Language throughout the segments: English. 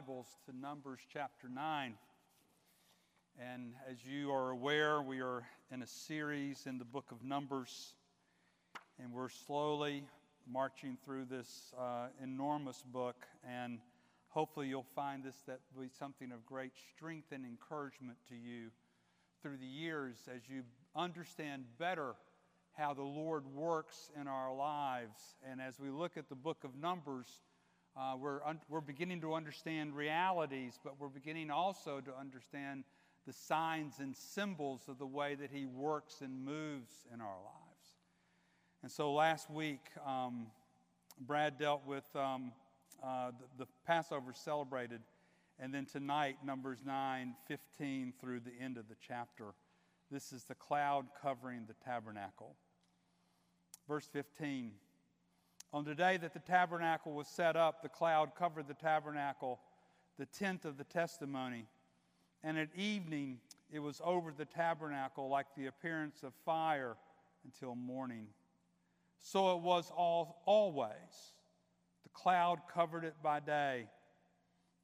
Bibles to Numbers chapter 9. And as you are aware, we are in a series in the book of Numbers, and we're slowly marching through this uh, enormous book. And hopefully, you'll find this that will be something of great strength and encouragement to you through the years as you understand better how the Lord works in our lives. And as we look at the book of Numbers, uh, we're, un- we're beginning to understand realities, but we're beginning also to understand the signs and symbols of the way that He works and moves in our lives. And so last week, um, Brad dealt with um, uh, the, the Passover celebrated, and then tonight, Numbers 9 15 through the end of the chapter. This is the cloud covering the tabernacle. Verse 15. On the day that the tabernacle was set up, the cloud covered the tabernacle, the tent of the testimony. And at evening, it was over the tabernacle like the appearance of fire until morning. So it was all, always. The cloud covered it by day,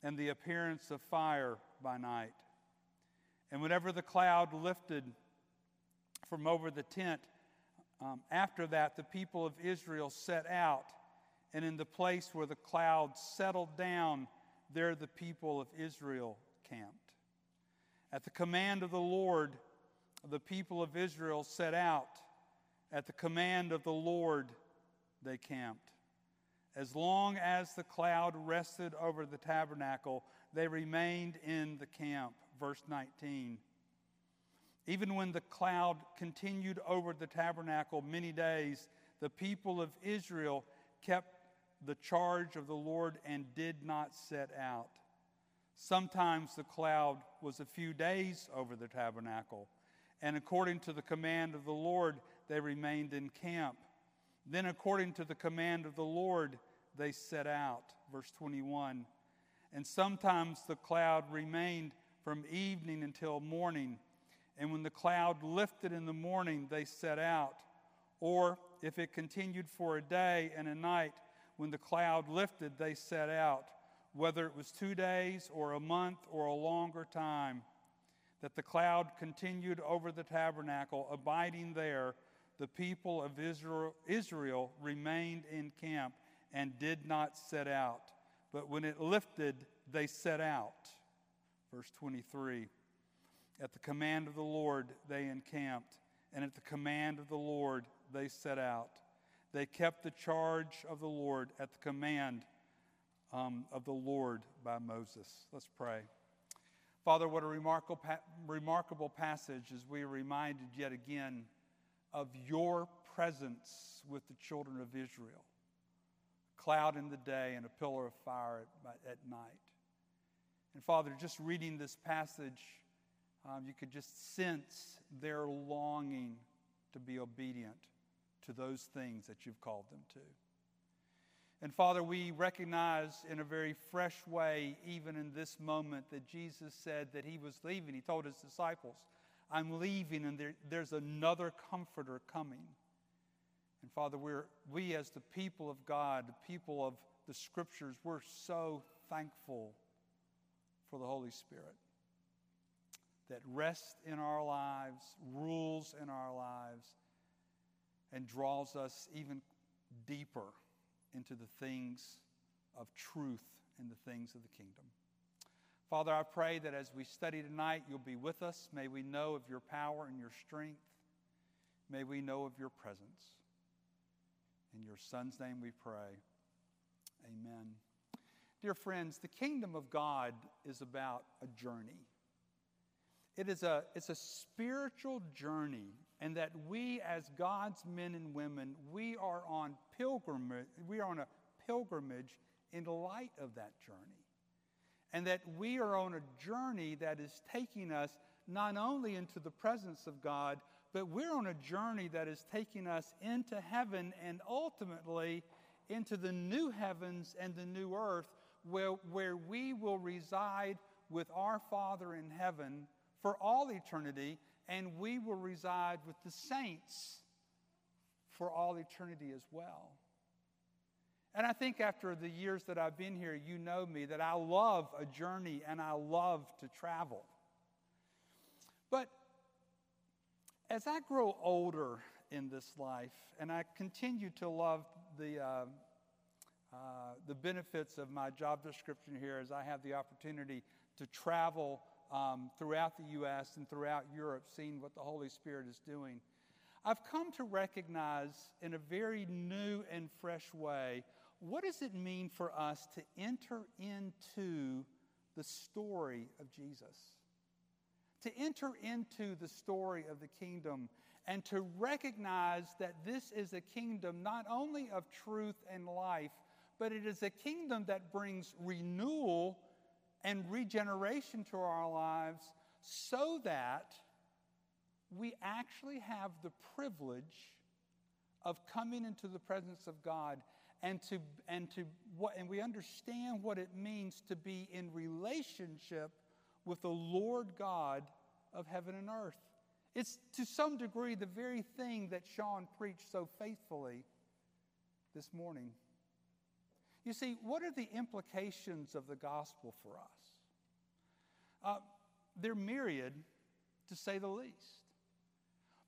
and the appearance of fire by night. And whenever the cloud lifted from over the tent, um, after that, the people of Israel set out, and in the place where the cloud settled down, there the people of Israel camped. At the command of the Lord, the people of Israel set out. At the command of the Lord, they camped. As long as the cloud rested over the tabernacle, they remained in the camp. Verse 19. Even when the cloud continued over the tabernacle many days, the people of Israel kept the charge of the Lord and did not set out. Sometimes the cloud was a few days over the tabernacle, and according to the command of the Lord, they remained in camp. Then, according to the command of the Lord, they set out. Verse 21. And sometimes the cloud remained from evening until morning and when the cloud lifted in the morning, they set out. Or if it continued for a day and a night, when the cloud lifted, they set out, whether it was two days or a month or a longer time. That the cloud continued over the tabernacle, abiding there, the people of Israel, Israel remained in camp and did not set out. But when it lifted, they set out. Verse 23. At the command of the Lord, they encamped, and at the command of the Lord, they set out. They kept the charge of the Lord at the command um, of the Lord by Moses. Let's pray. Father, what a remarkable, remarkable passage as we are reminded yet again of your presence with the children of Israel. A cloud in the day and a pillar of fire at, at night. And Father, just reading this passage, um, you could just sense their longing to be obedient to those things that you've called them to. And Father, we recognize in a very fresh way, even in this moment, that Jesus said that he was leaving. He told his disciples, I'm leaving, and there, there's another comforter coming. And Father, we're, we as the people of God, the people of the scriptures, we're so thankful for the Holy Spirit that rests in our lives, rules in our lives, and draws us even deeper into the things of truth and the things of the kingdom. Father, I pray that as we study tonight, you'll be with us. May we know of your power and your strength. May we know of your presence. In your Son's name we pray. Amen. Dear friends, the kingdom of God is about a journey. It is a, it's a spiritual journey, and that we, as God's men and women, we are on pilgrimage, we are on a pilgrimage in light of that journey. And that we are on a journey that is taking us not only into the presence of God, but we're on a journey that is taking us into heaven and ultimately into the new heavens and the new earth where, where we will reside with our Father in heaven for all eternity, and we will reside with the saints for all eternity as well. And I think after the years that I've been here, you know me that I love a journey and I love to travel. But as I grow older in this life and I continue to love the, uh, uh, the benefits of my job description here as I have the opportunity to travel um, throughout the U.S. and throughout Europe, seeing what the Holy Spirit is doing, I've come to recognize in a very new and fresh way what does it mean for us to enter into the story of Jesus? To enter into the story of the kingdom and to recognize that this is a kingdom not only of truth and life, but it is a kingdom that brings renewal and regeneration to our lives so that we actually have the privilege of coming into the presence of God and to and to what and we understand what it means to be in relationship with the Lord God of heaven and earth. It's to some degree the very thing that Sean preached so faithfully this morning. You see, what are the implications of the gospel for us? Uh, they're myriad, to say the least.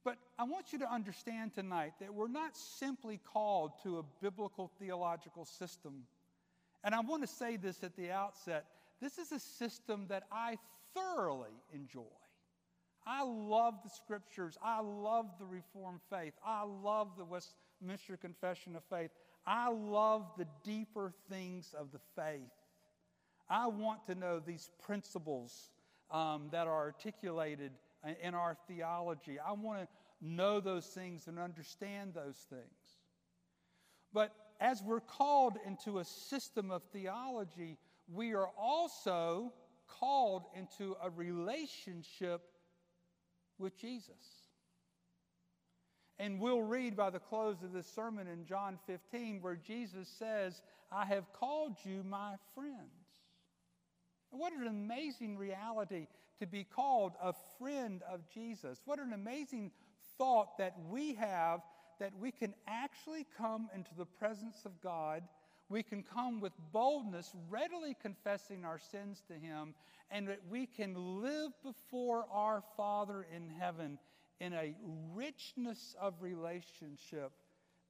But I want you to understand tonight that we're not simply called to a biblical theological system. And I want to say this at the outset this is a system that I thoroughly enjoy. I love the scriptures. I love the Reformed faith. I love the Westminster Confession of Faith. I love the deeper things of the faith. I want to know these principles um, that are articulated in our theology. I want to know those things and understand those things. But as we're called into a system of theology, we are also called into a relationship with Jesus. And we'll read by the close of this sermon in John 15 where Jesus says, I have called you my friends. What an amazing reality to be called a friend of Jesus. What an amazing thought that we have that we can actually come into the presence of God. We can come with boldness, readily confessing our sins to Him, and that we can live before our Father in heaven in a richness of relationship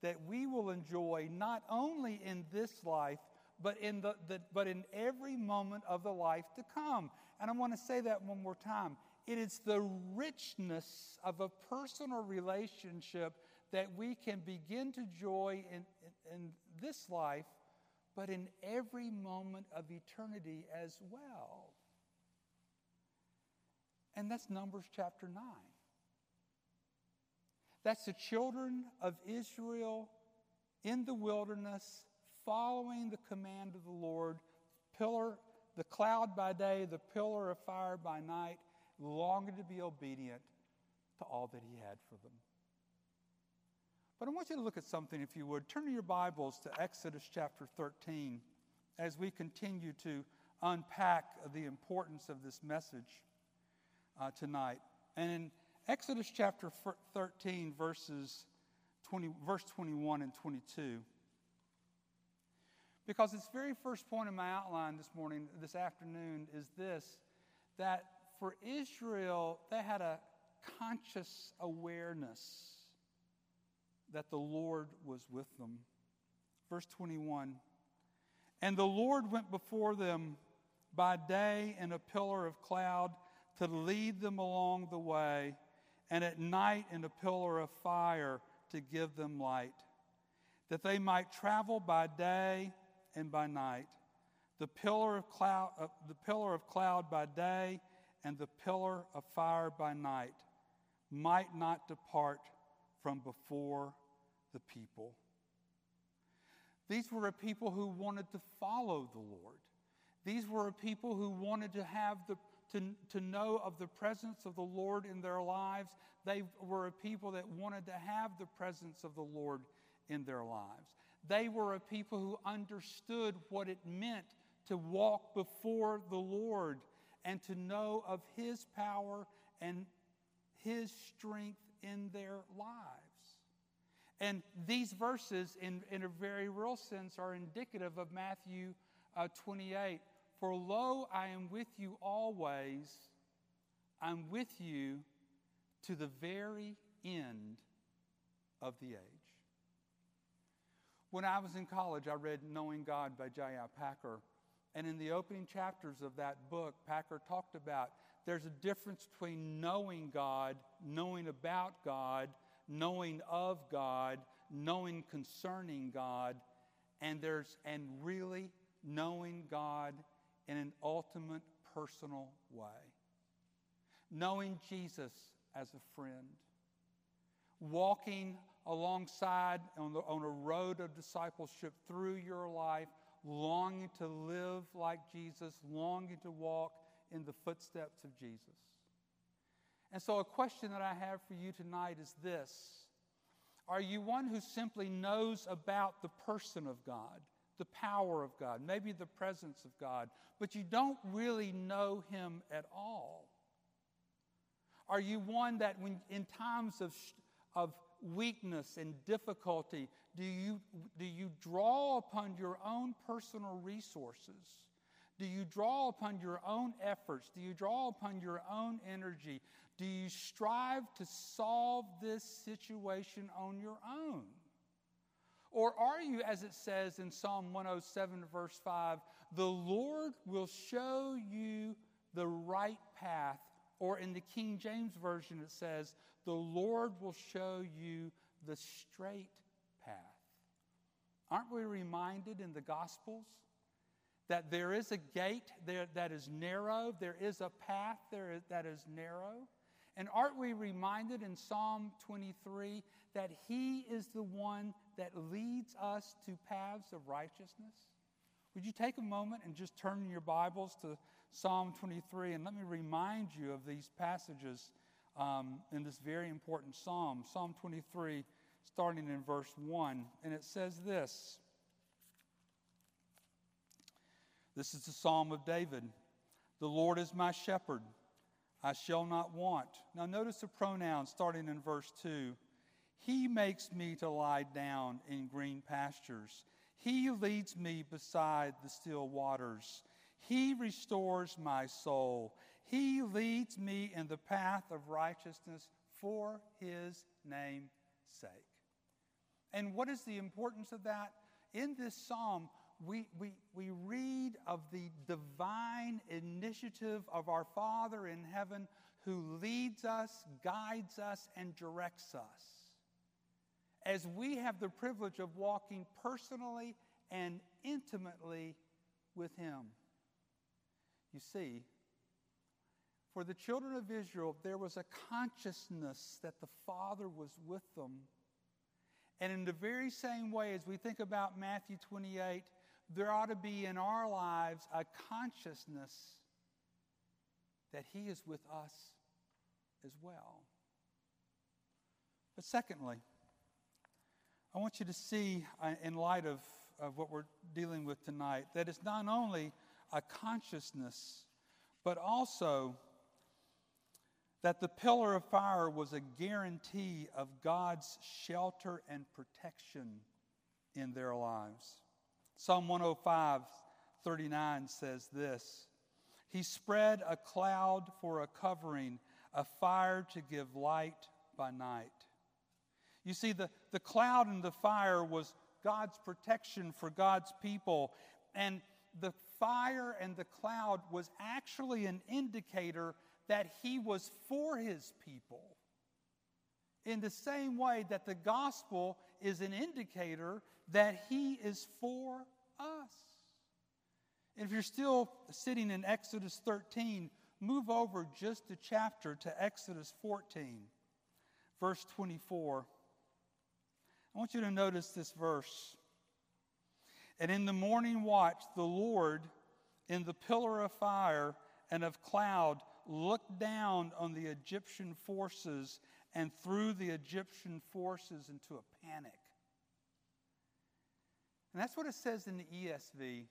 that we will enjoy not only in this life, but in, the, the, but in every moment of the life to come. And I want to say that one more time. It is the richness of a personal relationship that we can begin to joy in, in, in this life, but in every moment of eternity as well. And that's Numbers chapter 9. That's the children of Israel in the wilderness following the command of the Lord, pillar, the cloud by day, the pillar of fire by night, longing to be obedient to all that he had for them. But I want you to look at something, if you would. Turn to your Bibles to Exodus chapter 13 as we continue to unpack the importance of this message uh, tonight. And in Exodus chapter 13, verses 20, verse 21 and 22, because its very first point in my outline this morning, this afternoon, is this that for Israel, they had a conscious awareness that the Lord was with them. Verse 21 And the Lord went before them by day in a pillar of cloud to lead them along the way, and at night in a pillar of fire to give them light, that they might travel by day and by night, the pillar of cloud, uh, the pillar of cloud by day and the pillar of fire by night might not depart from before the people. These were a people who wanted to follow the Lord. These were a people who wanted to have the to, to know of the presence of the Lord in their lives. They were a people that wanted to have the presence of the Lord in their lives. They were a people who understood what it meant to walk before the Lord and to know of His power and His strength in their lives. And these verses, in, in a very real sense, are indicative of Matthew uh, 28. For lo, I am with you always, I'm with you to the very end of the age. When I was in college, I read Knowing God by J.I. Packer. And in the opening chapters of that book, Packer talked about there's a difference between knowing God, knowing about God, knowing of God, knowing concerning God, and there's and really knowing God in an ultimate personal way. Knowing Jesus as a friend, walking alongside on, the, on a road of discipleship through your life, longing to live like Jesus, longing to walk in the footsteps of Jesus. And so, a question that I have for you tonight is this Are you one who simply knows about the person of God, the power of God, maybe the presence of God, but you don't really know Him at all? Are you one that, when in times of, of weakness and difficulty, do you, do you draw upon your own personal resources? Do you draw upon your own efforts? Do you draw upon your own energy? Do you strive to solve this situation on your own? Or are you, as it says in Psalm 107, verse 5, the Lord will show you the right path? Or in the King James Version, it says, the Lord will show you the straight path. Aren't we reminded in the Gospels that there is a gate there that is narrow, there is a path there that is narrow? And aren't we reminded in Psalm 23 that He is the one that leads us to paths of righteousness? Would you take a moment and just turn your Bibles to Psalm 23 and let me remind you of these passages um, in this very important psalm, Psalm 23, starting in verse 1. And it says this This is the psalm of David The Lord is my shepherd, I shall not want. Now, notice the pronouns starting in verse 2. He makes me to lie down in green pastures. He leads me beside the still waters. He restores my soul. He leads me in the path of righteousness for his name's sake. And what is the importance of that? In this psalm, we, we, we read of the divine initiative of our Father in heaven who leads us, guides us, and directs us. As we have the privilege of walking personally and intimately with Him. You see, for the children of Israel, there was a consciousness that the Father was with them. And in the very same way, as we think about Matthew 28, there ought to be in our lives a consciousness that He is with us as well. But secondly, I want you to see, uh, in light of, of what we're dealing with tonight, that it's not only a consciousness, but also that the pillar of fire was a guarantee of God's shelter and protection in their lives. Psalm 105, 39 says this He spread a cloud for a covering, a fire to give light by night. You see, the, the cloud and the fire was God's protection for God's people. And the fire and the cloud was actually an indicator that he was for his people. In the same way that the gospel is an indicator that he is for us. And if you're still sitting in Exodus 13, move over just a chapter to Exodus 14, verse 24. I want you to notice this verse. And in the morning watch, the Lord, in the pillar of fire and of cloud, looked down on the Egyptian forces and threw the Egyptian forces into a panic. And that's what it says in the ESV.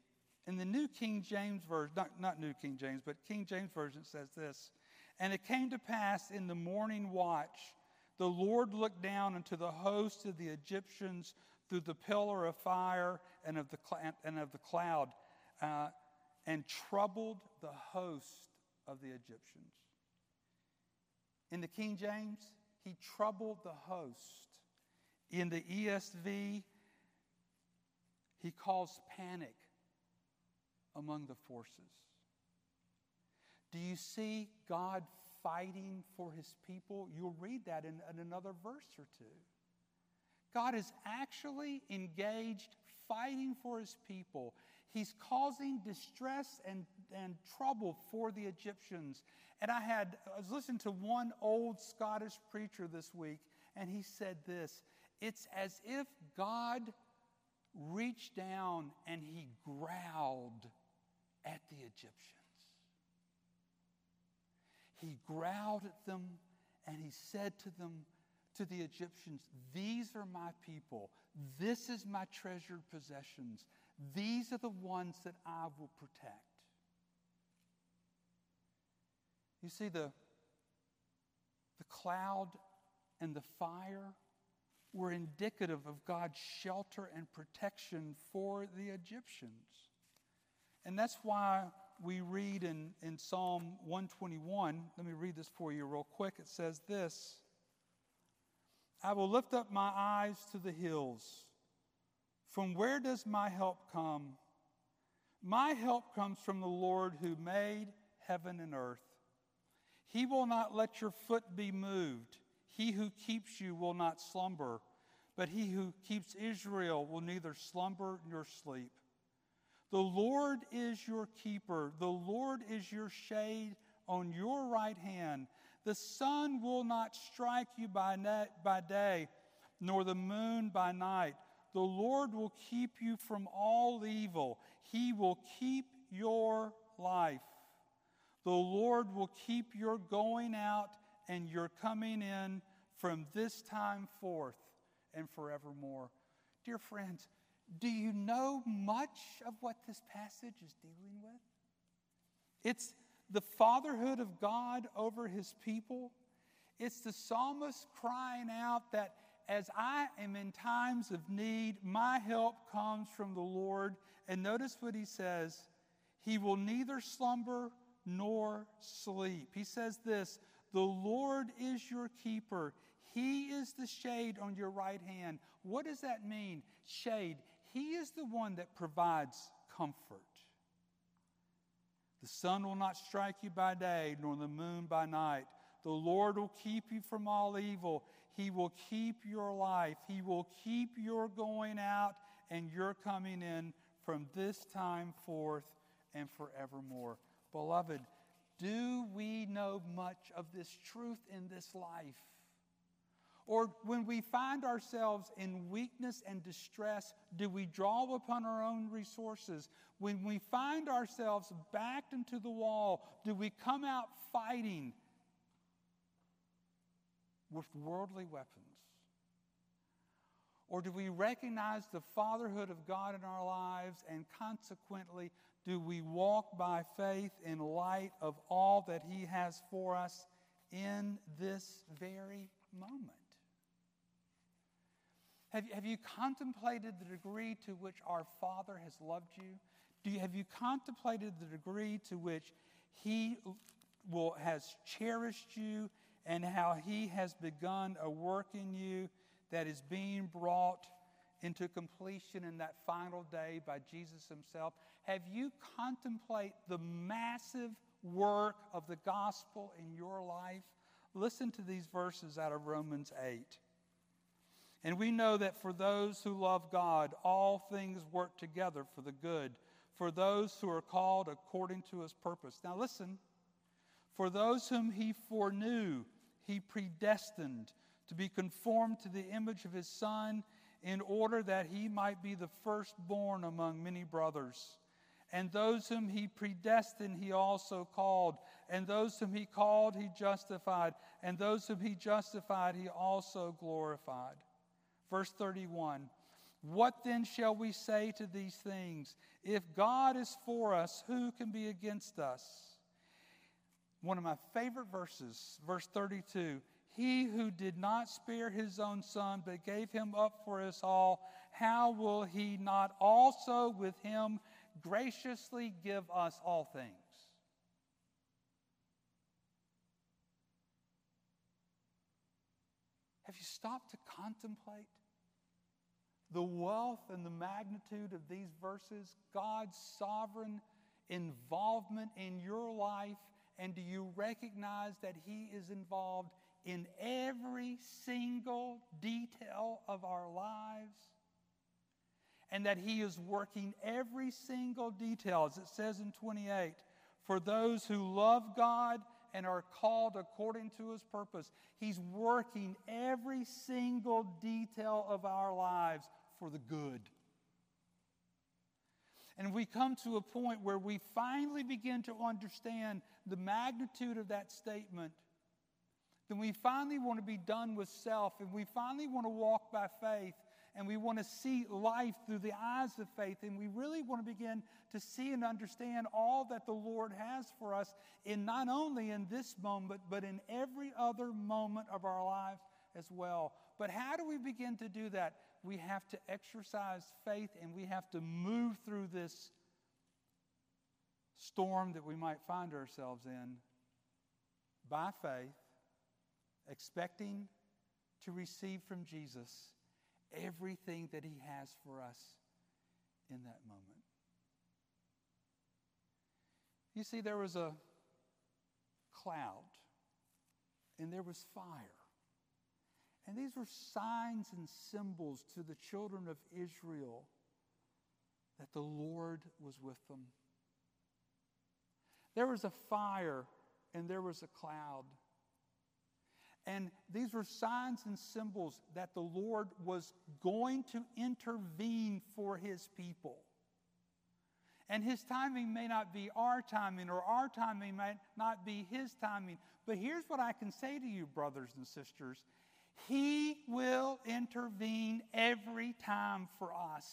In the New King James Version, not, not New King James, but King James Version says this And it came to pass in the morning watch The Lord looked down unto the host of the Egyptians through the pillar of fire and of the, cl- and of the cloud uh, and troubled the host of the Egyptians. In the King James, he troubled the host. In the ESV, he caused panic among the forces. Do you see God fighting for his people? You'll read that in, in another verse or two. God is actually engaged fighting for his people. He's causing distress and, and trouble for the Egyptians. And I had I was listening to one old Scottish preacher this week, and he said this: it's as if God reached down and he growled at the Egyptians. He growled at them and he said to them, to the Egyptians, These are my people. This is my treasured possessions. These are the ones that I will protect. You see, the, the cloud and the fire were indicative of God's shelter and protection for the Egyptians. And that's why we read in, in Psalm 121, let me read this for you real quick. It says this I will lift up my eyes to the hills. From where does my help come? My help comes from the Lord who made heaven and earth. He will not let your foot be moved. He who keeps you will not slumber, but he who keeps Israel will neither slumber nor sleep. The Lord is your keeper, the Lord is your shade on your right hand. The sun will not strike you by, by day, nor the moon by night. The Lord will keep you from all evil. He will keep your life. The Lord will keep your going out and your coming in from this time forth and forevermore. Dear friends, do you know much of what this passage is dealing with? It's the fatherhood of God over his people. It's the psalmist crying out that as I am in times of need, my help comes from the Lord. And notice what he says He will neither slumber nor sleep. He says this The Lord is your keeper, He is the shade on your right hand. What does that mean? Shade. He is the one that provides comfort. The sun will not strike you by day, nor the moon by night. The Lord will keep you from all evil. He will keep your life. He will keep your going out and your coming in from this time forth and forevermore. Beloved, do we know much of this truth in this life? Or when we find ourselves in weakness and distress, do we draw upon our own resources? When we find ourselves backed into the wall, do we come out fighting with worldly weapons? Or do we recognize the fatherhood of God in our lives and consequently do we walk by faith in light of all that He has for us in this very moment? Have you, have you contemplated the degree to which our Father has loved you? Do you, have you contemplated the degree to which He will, has cherished you and how He has begun a work in you that is being brought into completion in that final day by Jesus Himself? Have you contemplate the massive work of the gospel in your life? Listen to these verses out of Romans 8. And we know that for those who love God, all things work together for the good, for those who are called according to his purpose. Now listen, for those whom he foreknew, he predestined to be conformed to the image of his Son, in order that he might be the firstborn among many brothers. And those whom he predestined, he also called. And those whom he called, he justified. And those whom he justified, he also glorified. Verse 31 What then shall we say to these things? If God is for us, who can be against us? One of my favorite verses, verse 32 He who did not spare his own son, but gave him up for us all, how will he not also with him graciously give us all things? Have you stopped to contemplate the wealth and the magnitude of these verses? God's sovereign involvement in your life, and do you recognize that He is involved in every single detail of our lives? And that He is working every single detail, as it says in 28, for those who love God and are called according to His purpose. He's working every single detail of our lives for the good. And we come to a point where we finally begin to understand the magnitude of that statement. Then we finally want to be done with self and we finally want to walk by faith and we want to see life through the eyes of faith and we really want to begin to see and understand all that the Lord has for us in not only in this moment but in every other moment of our lives as well. But how do we begin to do that? we have to exercise faith and we have to move through this storm that we might find ourselves in by faith, expecting to receive from Jesus everything that He has for us in that moment. You see, there was a cloud and there was fire. And these were signs and symbols to the children of Israel that the Lord was with them. There was a fire and there was a cloud. And these were signs and symbols that the Lord was going to intervene for his people. And his timing may not be our timing, or our timing might not be his timing. But here's what I can say to you, brothers and sisters he will intervene every time for us.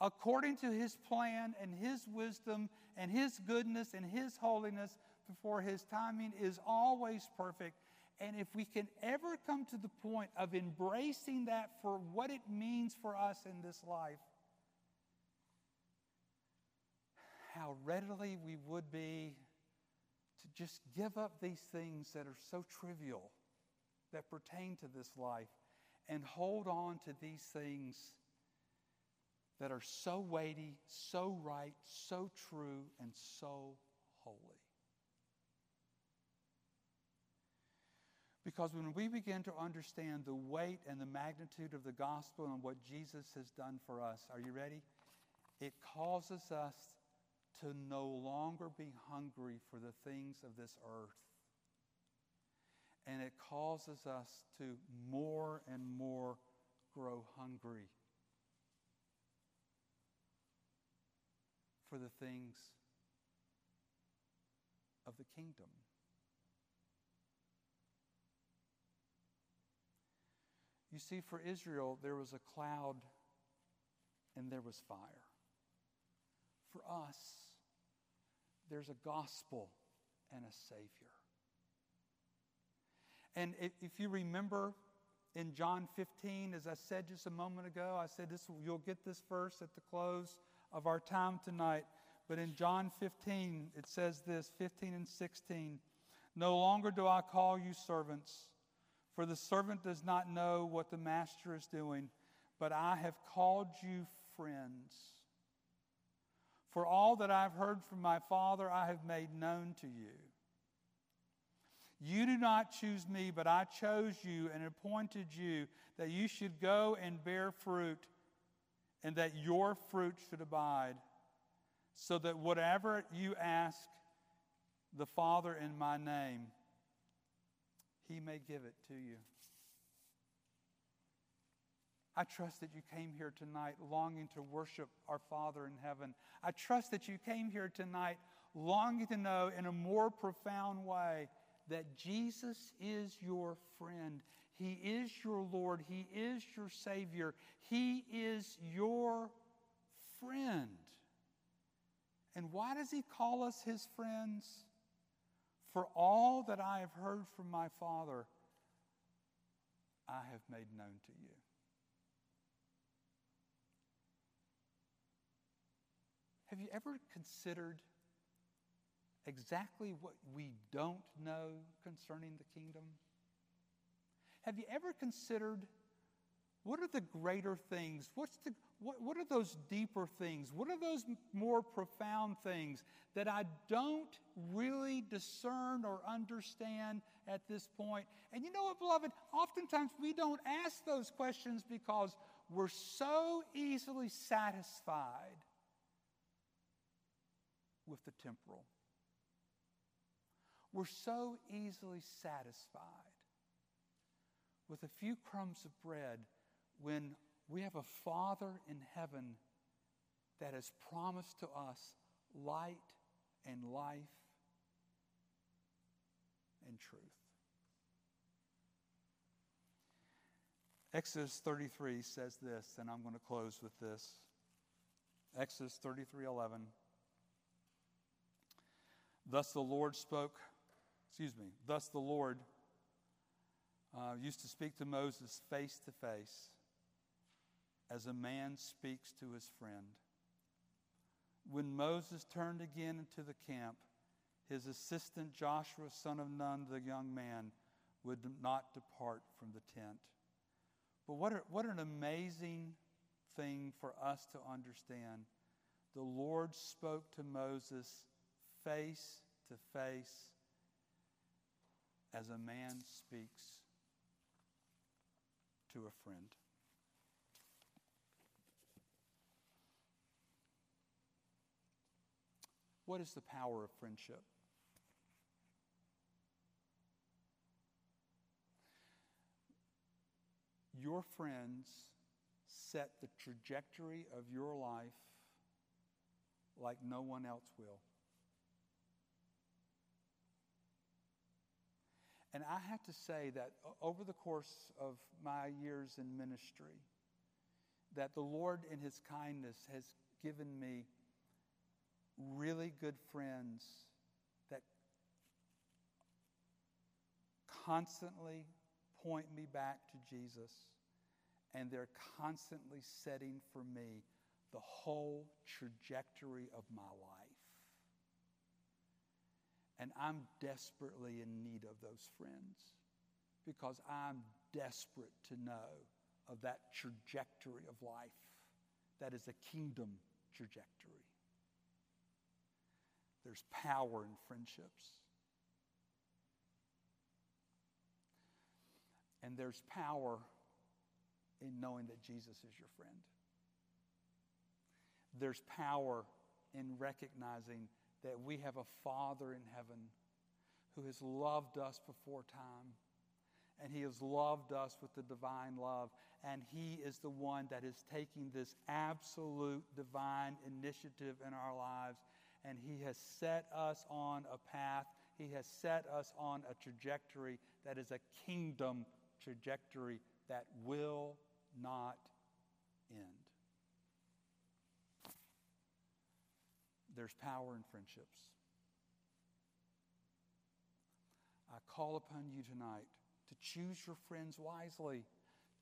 According to His plan and His wisdom and His goodness and His holiness, before His timing is always perfect. And if we can ever come to the point of embracing that for what it means for us in this life, how readily we would be to just give up these things that are so trivial that pertain to this life and hold on to these things that are so weighty, so right, so true, and so holy. Because when we begin to understand the weight and the magnitude of the gospel and what Jesus has done for us, are you ready? It causes us to no longer be hungry for the things of this earth and it causes us to more and more grow hungry for the things of the kingdom. You see, for Israel, there was a cloud and there was fire. For us, there's a gospel and a Savior. And if you remember in John 15, as I said just a moment ago, I said this, you'll get this verse at the close of our time tonight. But in John 15, it says this 15 and 16 No longer do I call you servants, for the servant does not know what the master is doing, but I have called you friends. For all that I've heard from my Father, I have made known to you. You do not choose me, but I chose you and appointed you that you should go and bear fruit, and that your fruit should abide, so that whatever you ask the Father in my name, he may give it to you. I trust that you came here tonight longing to worship our Father in heaven. I trust that you came here tonight longing to know in a more profound way that Jesus is your friend. He is your Lord. He is your Savior. He is your friend. And why does He call us His friends? For all that I have heard from my Father, I have made known to you. Have you ever considered exactly what we don't know concerning the kingdom? Have you ever considered what are the greater things? What's the, what, what are those deeper things? What are those more profound things that I don't really discern or understand at this point? And you know what, beloved? Oftentimes we don't ask those questions because we're so easily satisfied with the temporal. We're so easily satisfied with a few crumbs of bread when we have a Father in heaven that has promised to us light and life and truth. Exodus 33 says this, and I'm going to close with this. Exodus 33:11. Thus the Lord spoke, excuse me, thus the Lord uh, used to speak to Moses face to face as a man speaks to his friend. When Moses turned again into the camp, his assistant Joshua, son of Nun, the young man, would not depart from the tent. But what, a, what an amazing thing for us to understand. The Lord spoke to Moses face to face as a man speaks to a friend. What is the power of friendship? Your friends set the trajectory of your life like no one else will. And I have to say that over the course of my years in ministry, that the Lord, in His kindness, has given me really good friends that constantly point me back to Jesus, and they're constantly setting for me the whole trajectory of my life. And I'm desperately in need of those friends because I'm desperate to know of that trajectory of life that is a kingdom trajectory. There's power in friendships. And there's power in knowing that Jesus is your friend. There's power in recognizing that we have a Father in heaven who has loved us before time. And he has loved us with the divine love. And he is the one that is taking this absolute divine initiative in our lives and He has set us on a path. He has set us on a trajectory that is a kingdom trajectory that will not end. There's power in friendships. I call upon you tonight to choose your friends wisely.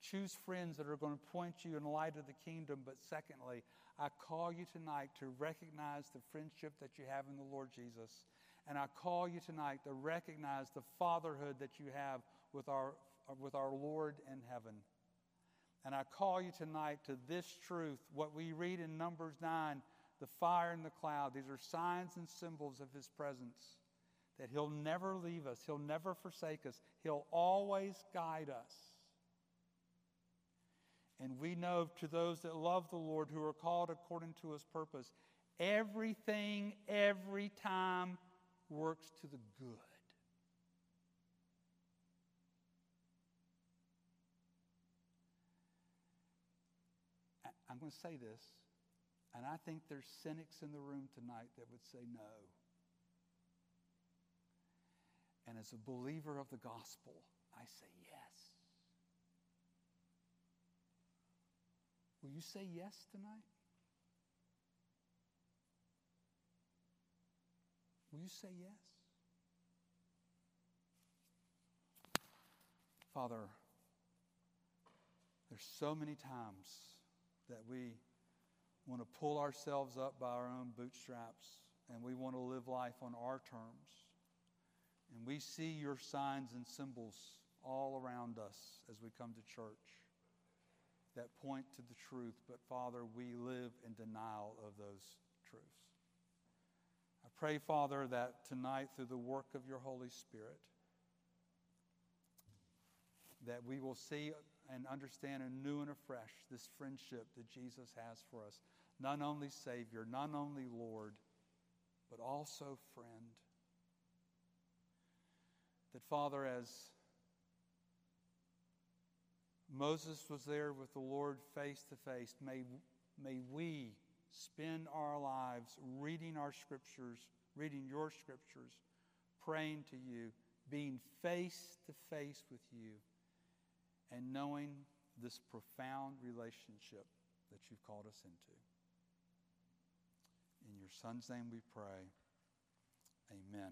Choose friends that are going to point you in the light of the kingdom. But secondly, I call you tonight to recognize the friendship that you have in the Lord Jesus. And I call you tonight to recognize the fatherhood that you have with our, with our Lord in heaven. And I call you tonight to this truth, what we read in Numbers 9, the fire and the cloud. These are signs and symbols of his presence. That he'll never leave us, he'll never forsake us, he'll always guide us. And we know to those that love the Lord who are called according to his purpose, everything, every time works to the good. I'm going to say this, and I think there's cynics in the room tonight that would say no. And as a believer of the gospel, I say yes. Will you say yes tonight? Will you say yes? Father, There's so many times that we want to pull ourselves up by our own bootstraps and we want to live life on our terms. And we see your signs and symbols all around us as we come to church that point to the truth, but Father, we live in denial of those truths. I pray, Father, that tonight, through the work of your Holy Spirit, that we will see and understand anew and afresh this friendship that Jesus has for us. Not only Savior, not only Lord, but also friend. That, Father, as Moses was there with the Lord face to face. May, may we spend our lives reading our scriptures, reading your scriptures, praying to you, being face to face with you, and knowing this profound relationship that you've called us into. In your Son's name we pray. Amen.